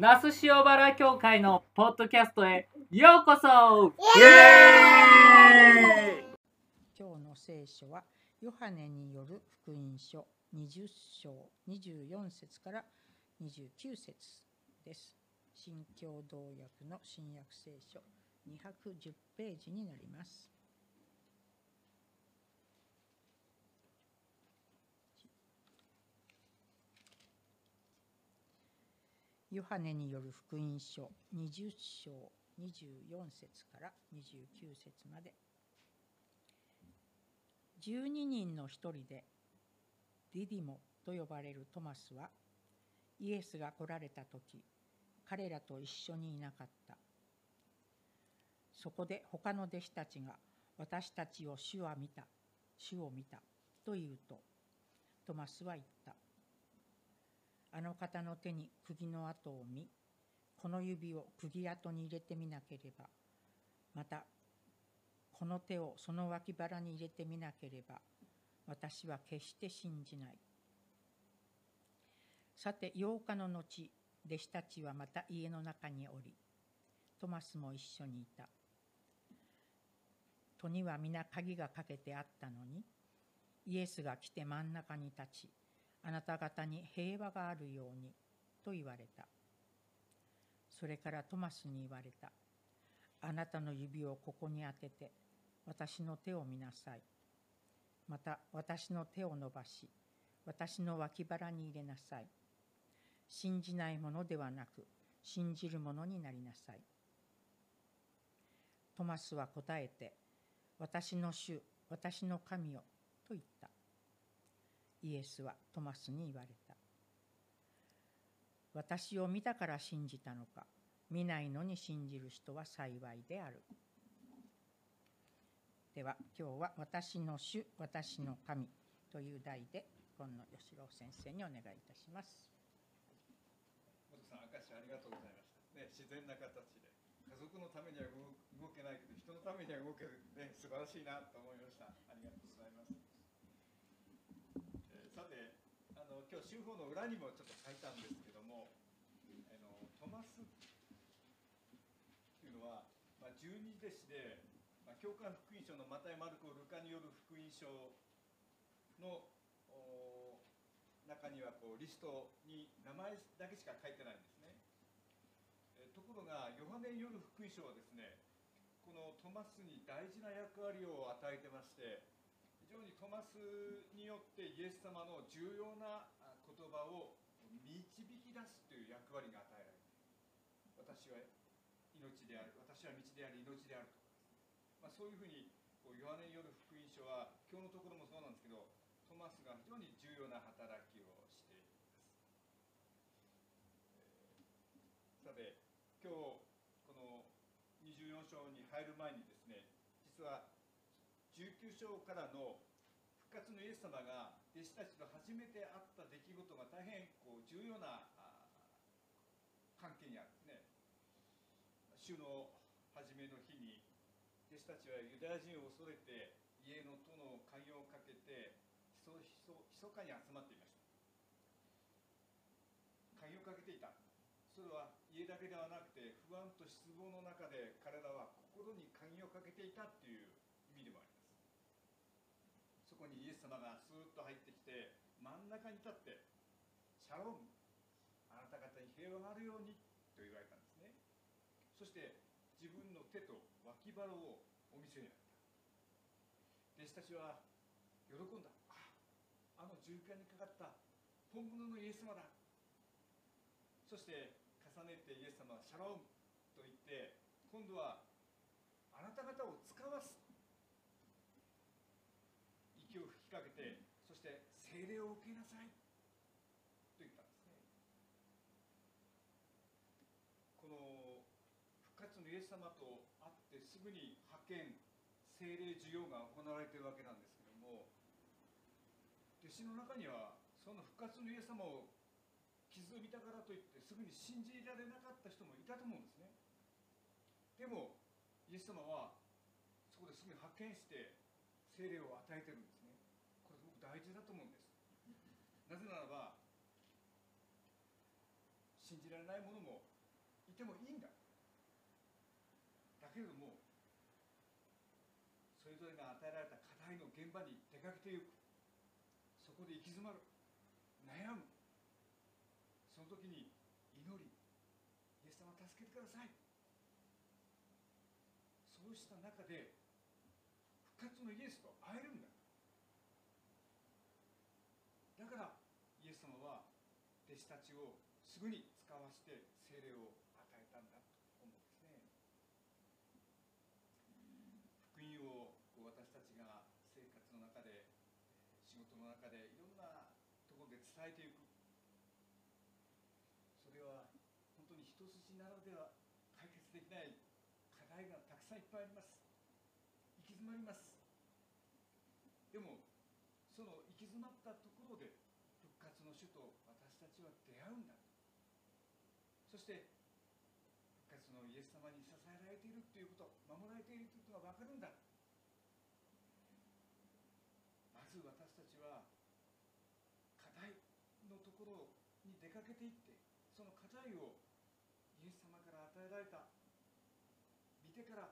那須塩原教会のポッドキャストへようこそイエーイ今日の聖書はヨハネによる福音書20章24節から29節です。新共同訳の新約聖書210ページになります。ヨハネによる福音書20章24節から29節まで。12人の一人でディディモと呼ばれるトマスはイエスが来られた時彼らと一緒にいなかった。そこで他の弟子たちが私たちを主は見た主を見たと言うとトマスは言った。あの方の手に釘の跡を見この指を釘跡に入れてみなければまたこの手をその脇腹に入れてみなければ私は決して信じない。さて8日の後弟子たちはまた家の中におりトマスも一緒にいた。戸には皆鍵がかけてあったのにイエスが来て真ん中に立ちあなた方に平和があるようにと言われた。それからトマスに言われた。あなたの指をここに当てて私の手を見なさい。また私の手を伸ばし私の脇腹に入れなさい。信じないものではなく信じるものになりなさい。トマスは答えて私の主私の神よと言った。イエスはトマスに言われた私を見たから信じたのか見ないのに信じる人は幸いであるでは今日は私の主私の神という題で今野義郎先生にお願いいたします元さん、明石ありがとうございました。ね、自然な形で、家族のためには動けないけど、人のためには動ける、ね、素晴らしいなと思いました。ありがとうございます。えーさて、あの今日週報の裏にもちょっと書いたんですけども、あのトマスっていうのは、まあ、十二弟子で、まあ、教会福音書のマタイ、マルコ、ルカによる福音書の中にはこうリストに名前だけしか書いてないんですね。えところが、ヨハネによる福音書はですね、このトマスに大事な役割を与えてまして、非常にトマスによってイエス様の重要な言葉を導き出すという役割が与えられている。私は命である、私は道であり命であるとか。まあ、そういうふうにこうヨハネによる福音書は今日のところもそうなんですけどトマスが非常に重要な働きをしています、えーさて今日この24章に入る前にですね実は19章からの復活のイエス様が弟子たちと初めて会こうな関係にあるんですね。主の初めの日に弟子たちはユダヤ人を恐れて家の戸の鍵をかけてひそひそ密かに集まっていました。鍵をかけていた。それは家だけではなくて不安と失望の中で彼らは心に鍵をかけていたっていう意味でもあります。そこにイエス様がスーッと入ってきて真ん中に立ってシャロームなた方に平和があるようにと言われたんですね。そして自分の手と脇腹をお見せになった。弟子たちは喜んだ。ああの十字架にかかった本物のイエス様だ。そして重ねてイエス様はシャロームと言って今度はあなた方を使わす。息を吹きかけてそして聖霊を受けなさいと言ったんですねこの復活のイエス様と会ってすぐに派遣聖霊授業が行われているわけなんですけども弟子の中にはその復活のイエス様を傷を見たからといってすぐに信じられなかった人もいたと思うんですね。でもイエス様はそこですぐに派遣して聖霊を与えてるんですね。これすごく大事だと思うんです。なぜならば信じられない者もいてもいいんだだけれどもそれぞれが与えられた課題の現場に出かけていく。そこで行き詰まる。悩む。その時に祈り。イエス様助けてください。そうした中で復活のイエスと会えるんだ。だからイエス様は弟子たちをすぐに使わして精霊を与えたんだと思うんですね福音をこう私たちが生活の中で仕事の中でいろんなところで伝えていく。それは本当に一筋縄では解決できない課題がたくさんいっぱいあります。行き詰まります。でもその行き詰まったところで復活の主と私たちは出会うんだ。そして復活のイエス様に支えられているということ守られているということが分かるんだ。まず私たちはころに出かけていってその課題をイエス様から与えられた見てから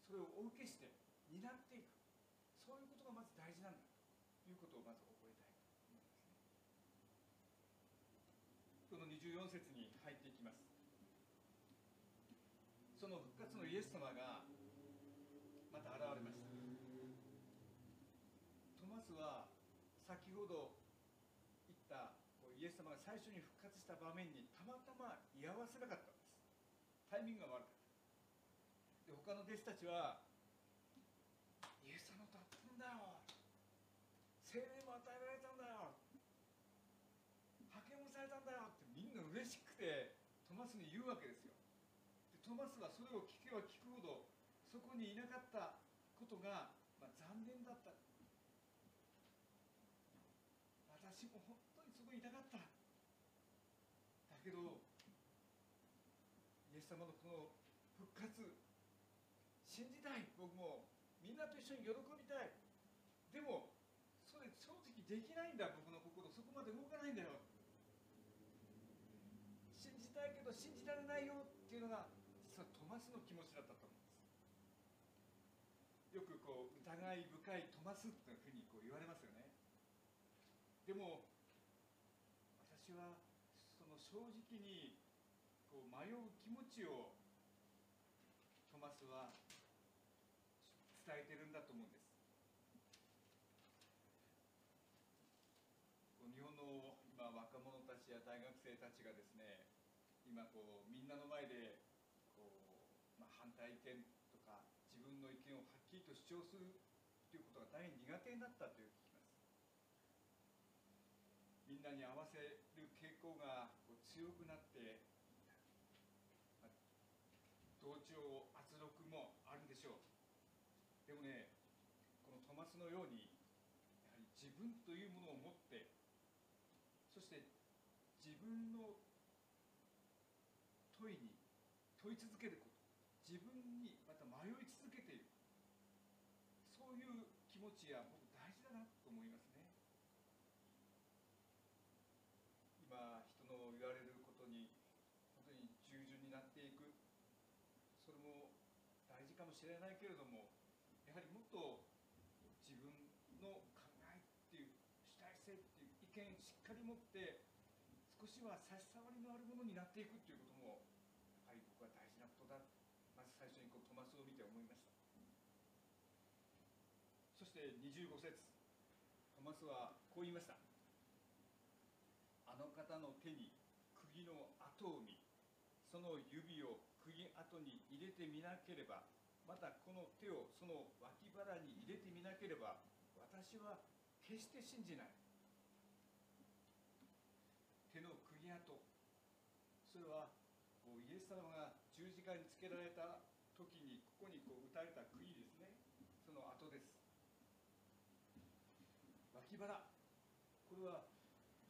それをお受けして担っていく。そういうことがまず大事なんだということをまず覚えたいと思いますね。この24節に入っていきます。その復活のイエス様がまた現れましたトマスは先ほど言ったこうイエス様が最初に復活した場面にたまたま居合わせなかったんです。タイミングが悪かった。で他の弟子たちはイエス様と会ったんだよ。精霊も与えられたんだよ。派遣もされたんだよ。ってみんな嬉しくてトマスに言うわけですよ。でトマスはそれを聞けば聞くほどそこにいなかったことが、まあ、残念だった私も本当にそこにいたかっただけどイエス様のこの復活信じたい。僕もみんなと一緒に喜びたい。でもそれ正直できないんだ。僕の心そこまで動かないんだよ。信じたいけど信じられないよっていうのが実はトマスの気持ちだったと思うんです。よくこう疑い深いトマスっていうふうにこう言われますよね。でも正直にこう迷う気持ちをトマスは伝えてるんだと思うんです。日本の今若者たちや大学生たちがですね今こうみんなの前でこう、まあ、反対意見とか自分の意見をはっきりと主張するということが大変苦手になったという聞きます。みんなに合わせる傾向が強くなって同調圧力もあるんでしょう。でもねこのトマスのようにやはり自分というものを持ってそして自分の問いに問い続けること自分にまた迷い続けている。そういう気持ちや僕大事だなと思いますね今人の言われることに本当に従順になっていくそれも大事かもしれないけれどもやはりもっと自分の考えっていう主体性っていう意見しっかり持って少しは差し障りのあるものになっていくっていうこともやはり僕は大事なことだ。まず最初にこうトマスを見て思いました。そして25節。トマスはこう言いました。あの方の手に釘の跡を見その指を釘跡に入れてみなければまたこの手をその脇腹に入れてみなければ私は決して信じない。手の釘跡。それはこうイエス様が十字架につけられた時にここにこう打たれた釘ですね。その跡です。脇腹。これは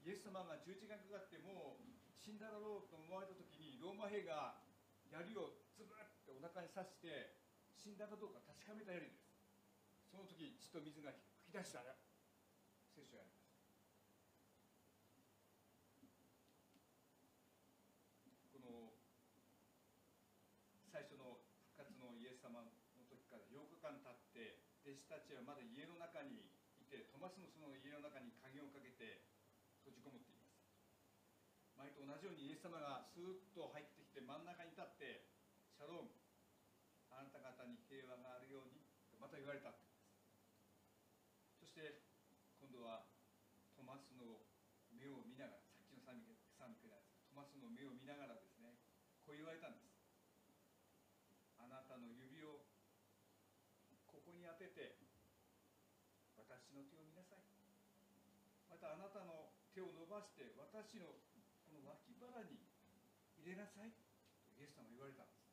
イエス様が十字架にかかってもう死んだだろうと思われた時にローマ兵が槍をズブッてお腹に刺して死んだかどうか確かめたやりです。その時血と水が噴き出した聖書があります。この最初の復活のイエス様の時から8日間経って弟子たちはまだ家の中にいてトマスもその家の中に鍵をかけて閉じこもっています。前と同じようにイエス様がスーッと入ってきて真ん中に立って言われた。そして今度はトマスの目を見ながらさっきの賛美歌賛美ですトマスの目を見ながらですねこう言われたんです。あなたの指をここに当てて私の手を見なさい。またあなたの手を伸ばして私のこの脇腹に入れなさい。とイエス様が言われた。んです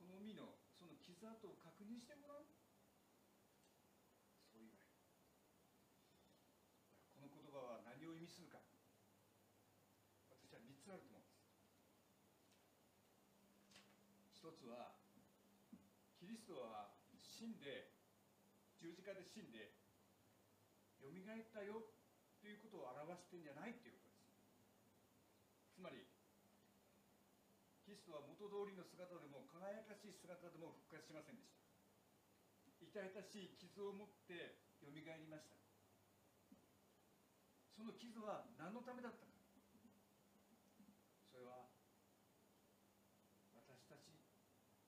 この身のその傷跡を確認してごらんそう言われる。この言葉は何を意味するか。私は3つあると思うんです。一つはキリストは死んで十字架で死んでよみがえったよということを表してんじゃないということです。つまりキリストは元通りの姿でも輝かしい姿でも復活しませんでした。痛々しい傷を持ってよみがえりました。その傷は何のためだったか。それは私たち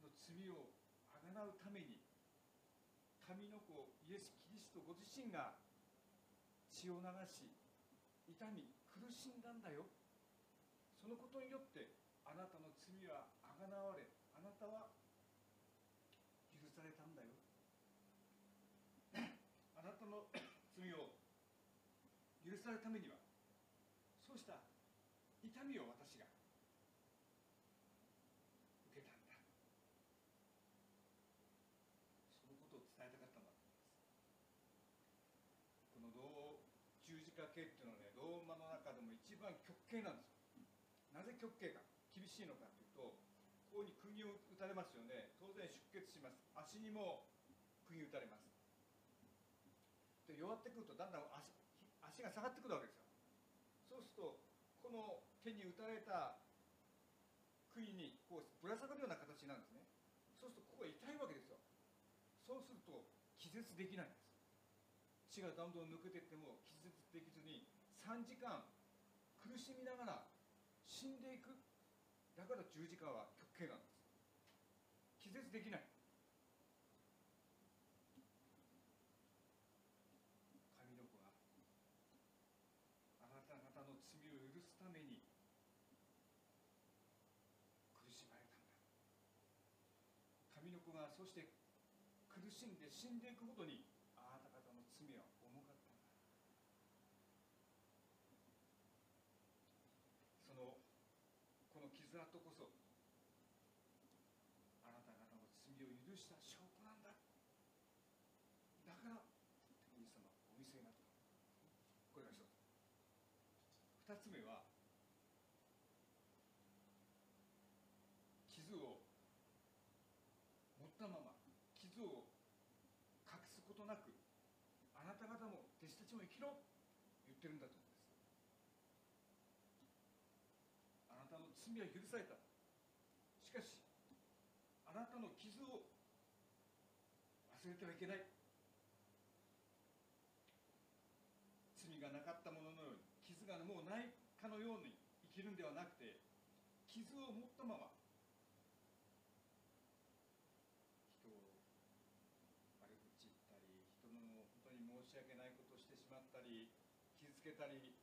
の罪をあがなうために神の子イエス・キリストご自身が血を流し痛み苦しんだんだよ。そのことによってあなたの罪はあがなわれあなたは許されたんだよあなたの罪を許されるためにはそうした痛みを私が受けたんだ。そのことを伝えたかったんだと思います。この十字架刑っていうのはねローマの中でも一番極刑なんですよ。なぜ極刑か厳しいのかというとここに釘を打たれますよね。当然出血します。足にも釘打たれます。で弱ってくるとだんだん足足が下がってくるわけですよ。そうするとこの手に打たれた杭にこうぶら下がるような形なんですね。そうするとここが痛いわけですよ。そうすると気絶できないんです。血がどんどん抜けていっても気絶できずに3時間苦しみながら死んでいく。だから十字架は極刑なんです。気絶できない神の子があなた方の罪を許すために苦しまれたんだ。神の子がそして苦しんで死んでいくことにあなた方の罪は重かったんだ。そのこの傷跡こそあなた方の罪を許した証拠なんだ。だからイエス様お見せになった。これが一つ。二つ目は傷を持ったまま傷を隠すことなくあなた方も弟子たちも生きろ言ってるんだと思うんです。あなたの罪は許された。しかしあなたの傷を忘れてはいけない。罪がなかったもののように傷がもうないかのように生きるんではなくて傷を持ったまま人を悪口言ったり人の本当に申し訳ないことをしてしまったり傷つけたり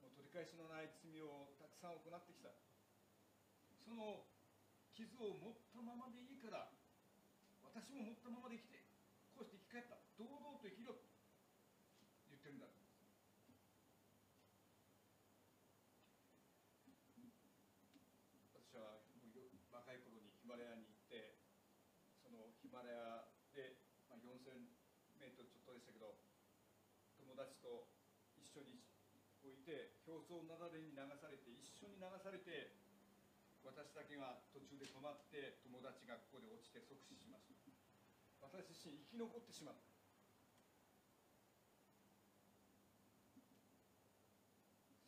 もう取り返しのない罪をたくさん行ってきた。その傷を持ったままでいいから私も持ったままで生きてこうして生き返った。堂々と生きろと言ってるんだ。私はもう若い頃にヒマラヤに行ってそのヒマラヤで、まあ、4000メートルちょっとでしたけど友達と緒に置いて表層雪崩に流されて一緒に流されて私だけが途中で止まって友達がここで落ちて即死しました。私自身生き残ってしまった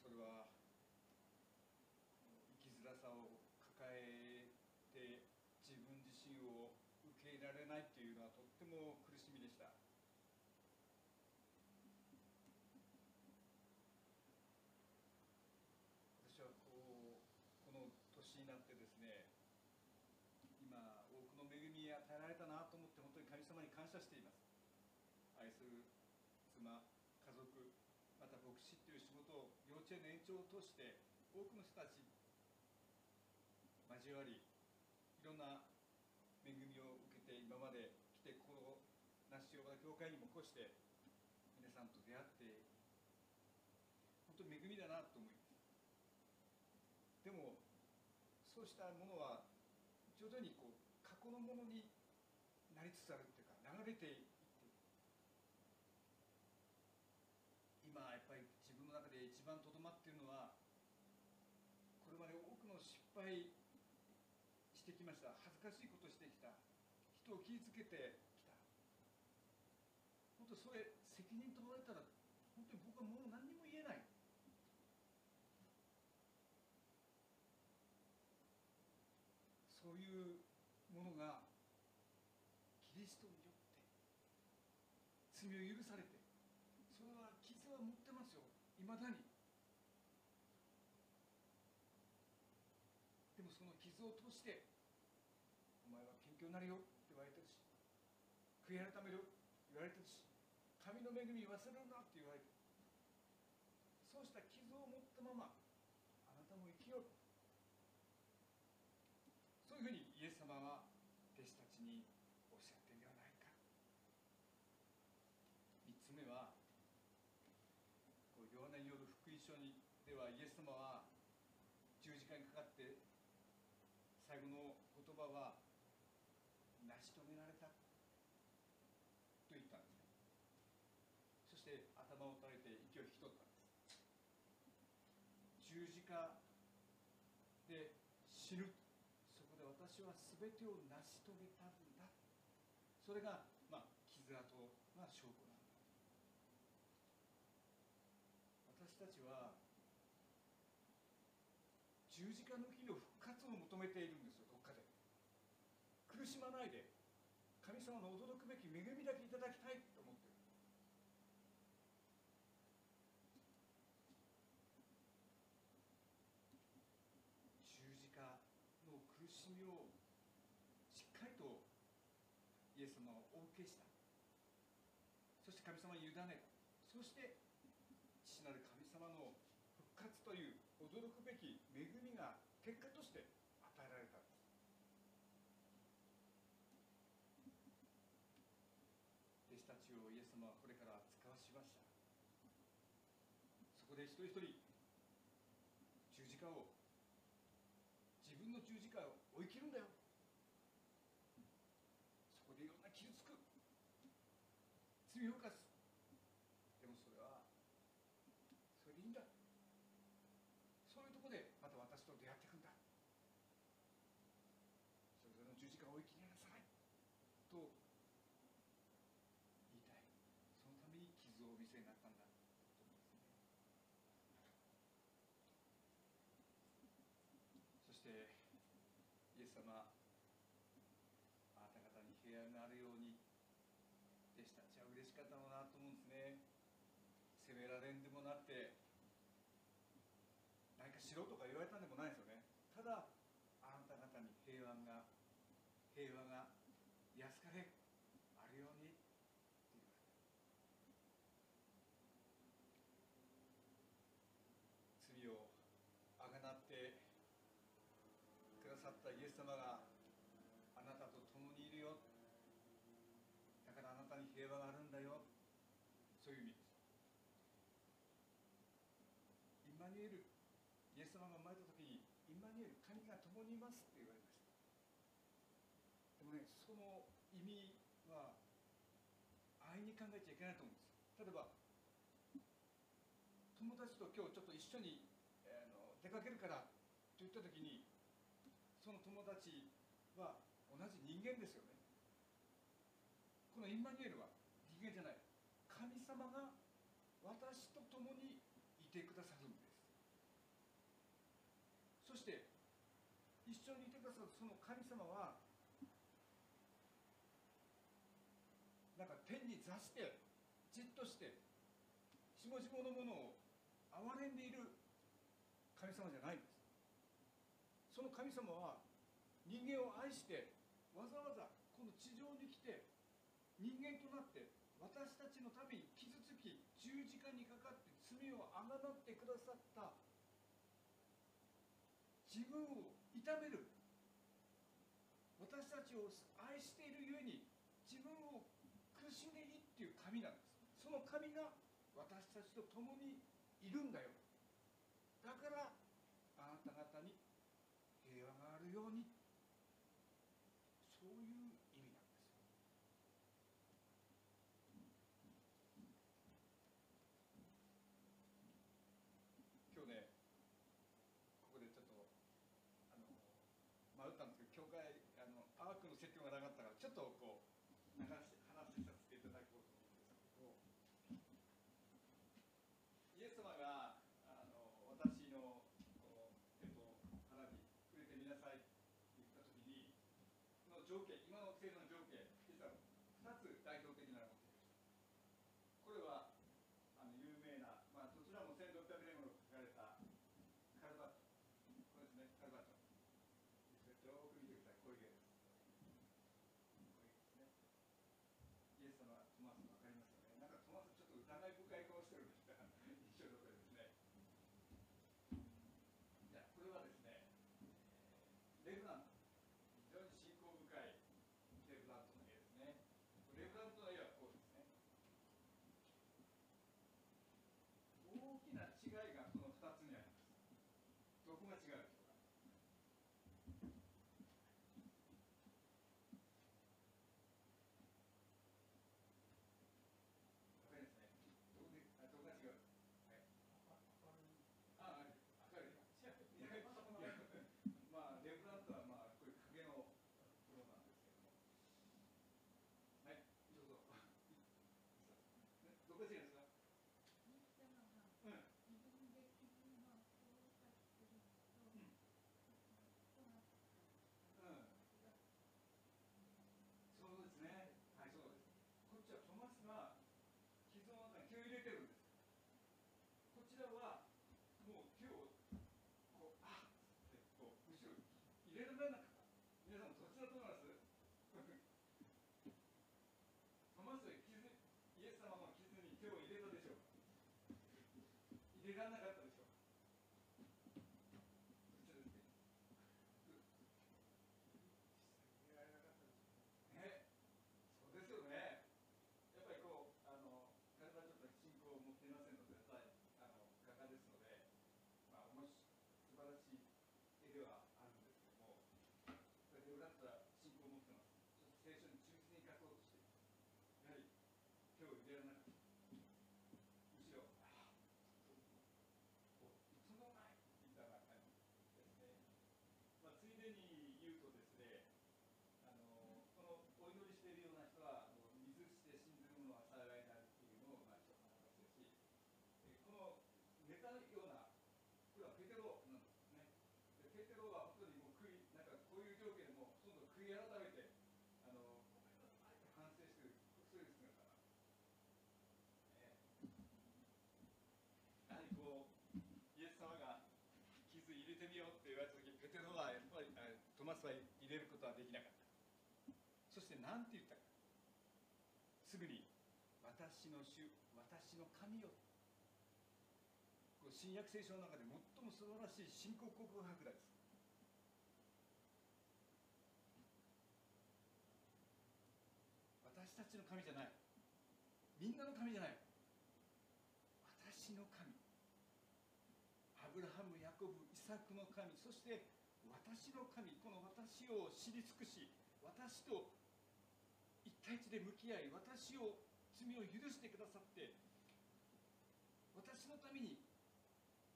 それは生きづらさを抱えて自分自身を受け入れられ年になってですね今多くの恵み与えられたなと思って本当に神様に感謝しています。愛する妻家族また牧師という仕事を幼稚園の延長を通して多くの人たち交わりいろんな恵みを受けて今まで来てこの那須塩原教会にもこうして皆さんと出会って本当に恵みだなと思います。でもそうしたものは徐々にこう過去のものになりつつあるれていって。今やっぱり自分の中で一番とどまっているのはこれまで多くの失敗してきました。恥ずかしいことしてきた。人を傷つけてきた。本当それ責任取られたら本当に僕はもう何にも言えない。そういうものがキリストによって罪を許されてそれは傷は持ってますよ。いまだに。でもその傷を通してお前は謙虚になるよ。って言われてるし悔い改める言われてるし神の恵み忘れるな。って言われてそうした傷を持ったままあなたも生きようそういうふうにイエス様は弟子たちにおっしゃってるんではないか3つ目はこうヨハネによる福音書にではイエス様は十字架にかかって最後の言葉は成し遂げられたと言ったんですねそして頭を垂れて息を引き取ったんです十字架で死ぬそこで私は全てを成し遂げたんだ。それが、まあ、傷跡が証拠なんだ。私たちは十字架の日の復活を求めているんですよどっかで。苦しまないで神様の驚くべき恵みだけいただきたいと思ってる十字架の苦しみをしっかりとイエス様はお受けした。そして神様に委ねそして父なる神様の復活という驚くべき恵みが結果として与えられたんです。弟子たちをイエス様はこれから使わしました。そこで一人一人十字架を自分の十字架を追い切るんだよそこでいろんな傷つく罪を犯すでもそれはそれでいいんだそういうところでまた私と出会っていくんだそれぞれの十字架を追い切りなさいと言いたいそのために傷をお見せになったんだと思いますねそしてイエス様あなた方に平安があるように弟子たちは嬉しかったのなと思うんですね。責められんでもなって何かしろとか言われたんでもないですよね。ただあなた方に平安が平和が安かれあるようにって言われた。罪をあがなってくださったイエス様があなたと共にいるよだからあなたに平和があるんだよそういう意味ですイマニュエルイエス様が生まれた時にイマニュエル神が共にいますって言われましたでもねその意味は安易に考えちゃいけないと思うんです。例えば友達と今日ちょっと一緒に、えーの出かけるからと言った時にその友達は同じ人間ですよね。このインマニュエルは人間じゃない。神様が私と共にいてくださる。その神様はなんか天に座してじっとしてし々のものを憐れんでいる神様じゃないんですその神様は人間を愛してわざわざこの地上に来て人間となって私たちのために傷つき十字架にかかって罪をあがなってくださった。自分を痛める。私たちを愛しているゆえに自分を苦しんでいいっていう神なんです。その神が私たちと共にいるんだよ。だからあなた方に平和があるように。条件今の制度の条況 gobierno こうイエス様が傷入れてみようって言われた時ペテロはやっぱりトマスは入れることはできなかった。そして何て言ったか。すぐに私の主私の神よ。新約聖書の中で最も素晴らしい信仰告白です。私たちの神じゃない。みんなの神じゃない。私の神。作の神そして私の神この私を知り尽くし私と一対一で向き合い私を罪を許してくださって私のために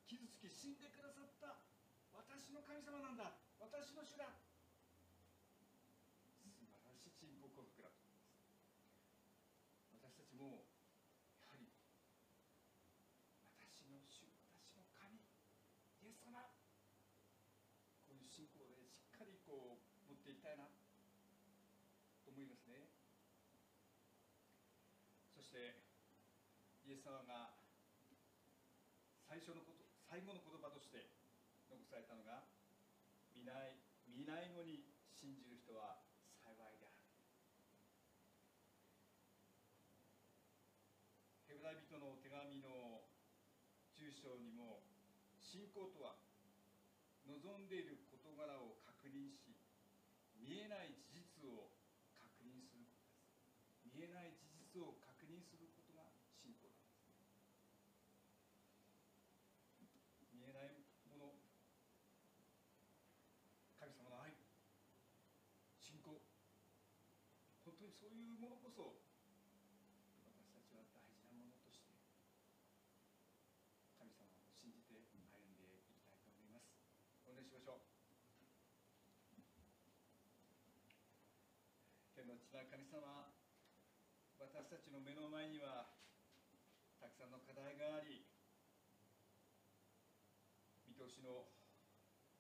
傷つき死んでくださった私の神様なんだ私の主だたいな。と思いますね。そしてイエス様が最初のこと最後の言葉として残されたのが見ない見ないのに信じる人は幸いである。ヘブライ人の手紙の住所にも信仰とは望んでいるえない事実を確認することです。見えない事実を確認することが信仰なんです。見えないもの神様の愛。信仰。本当にそういうものこそ私たちは大事なものとして神様を信じて歩んでいきたいと思いますお願いしましょう神様私たちの目の前にはたくさんの課題があり見通しの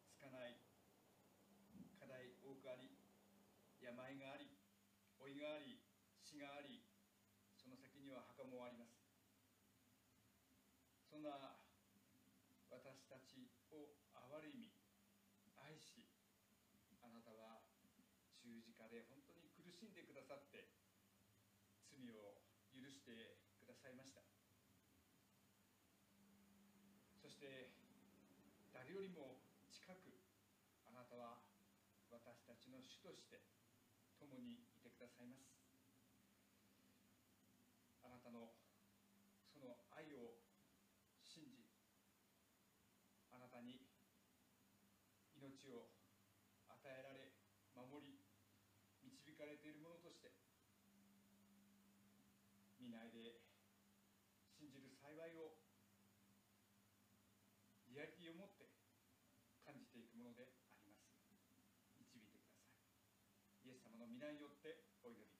つかない課題多くあり病があり老いがあり死がありその先には墓もあります。そんな私たちを憐れみ愛しあなたは十字架で本当に苦しんでくださって罪を許してくださいました。そして誰よりも近くあなたは私たちの主として共にいてくださいます。あなたのその愛を信じあなたに命を与えられ守り導かれているものとして見ないで信題をリアリティを持って感じていくものであります。導いてください。イエス様の皆によってお祈り